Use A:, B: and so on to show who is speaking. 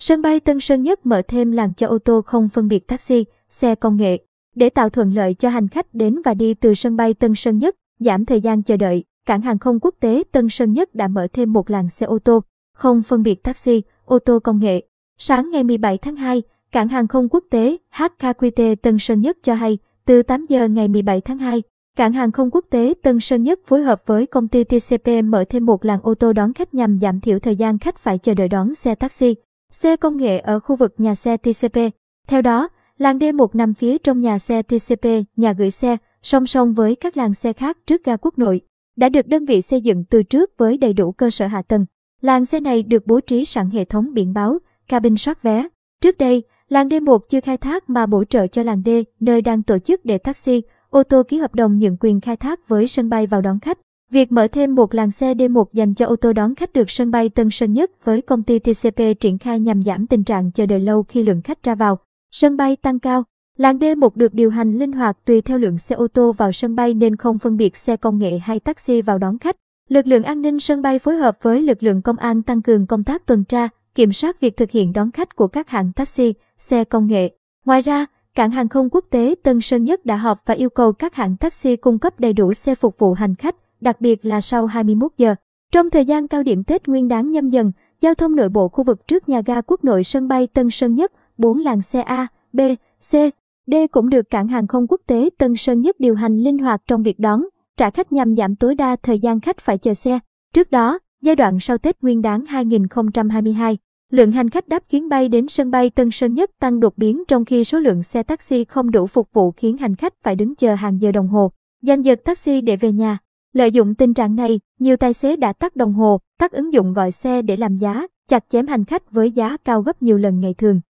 A: Sân bay Tân Sơn Nhất mở thêm làn cho ô tô không phân biệt taxi, xe công nghệ. Để tạo thuận lợi cho hành khách đến và đi từ sân bay Tân Sơn Nhất, giảm thời gian chờ đợi, cảng hàng không quốc tế Tân Sơn Nhất đã mở thêm một làn xe ô tô, không phân biệt taxi, ô tô công nghệ. Sáng ngày 17 tháng 2, cảng hàng không quốc tế HKQT Tân Sơn Nhất cho hay, từ 8 giờ ngày 17 tháng 2, cảng hàng không quốc tế Tân Sơn Nhất phối hợp với công ty TCP mở thêm một làn ô tô đón khách nhằm giảm thiểu thời gian khách phải chờ đợi đón xe taxi, xe công nghệ ở khu vực nhà xe TCP. Theo đó, làn D1 nằm phía trong nhà xe TCP, nhà gửi xe, song song với các làn xe khác trước ga quốc nội, đã được đơn vị xây dựng từ trước với đầy đủ cơ sở hạ tầng. Làng xe này được bố trí sẵn hệ thống biển báo, cabin soát vé. Trước đây, làn D1 chưa khai thác mà bổ trợ cho làn D, nơi đang tổ chức để taxi, ô tô ký hợp đồng nhượng quyền khai thác với sân bay vào đón khách. Việc mở thêm một làn xe D1 dành cho ô tô đón khách được sân bay Tân Sơn Nhất với công ty TCP triển khai nhằm giảm tình trạng chờ đợi lâu khi lượng khách ra vào. Sân bay tăng cao. Làn D1 được điều hành linh hoạt tùy theo lượng xe ô tô vào sân bay nên không phân biệt xe công nghệ hay taxi vào đón khách. Lực lượng an ninh sân bay phối hợp với lực lượng công an tăng cường công tác tuần tra, kiểm soát việc thực hiện đón khách của các hãng taxi, xe công nghệ. Ngoài ra, cảng hàng không quốc tế Tân Sơn Nhất đã họp và yêu cầu các hãng taxi cung cấp đầy đủ xe phục vụ hành khách, đặc biệt là sau 21 giờ. Trong thời gian cao điểm Tết Nguyên đán nhâm dần, giao thông nội bộ khu vực trước nhà ga quốc nội sân bay Tân Sơn Nhất, 4 làn xe A, B, C, D cũng được cảng hàng không quốc tế Tân Sơn Nhất điều hành linh hoạt trong việc đón, trả khách nhằm giảm tối đa thời gian khách phải chờ xe. Trước đó, giai đoạn sau Tết Nguyên đán 2022, lượng hành khách đáp chuyến bay đến sân bay Tân Sơn Nhất tăng đột biến trong khi số lượng xe taxi không đủ phục vụ khiến hành khách phải đứng chờ hàng giờ đồng hồ, giành giật taxi để về nhà. Lợi dụng tình trạng này, nhiều tài xế đã tắt đồng hồ, tắt ứng dụng gọi xe để làm giá, chặt chém hành khách với giá cao gấp nhiều lần ngày thường.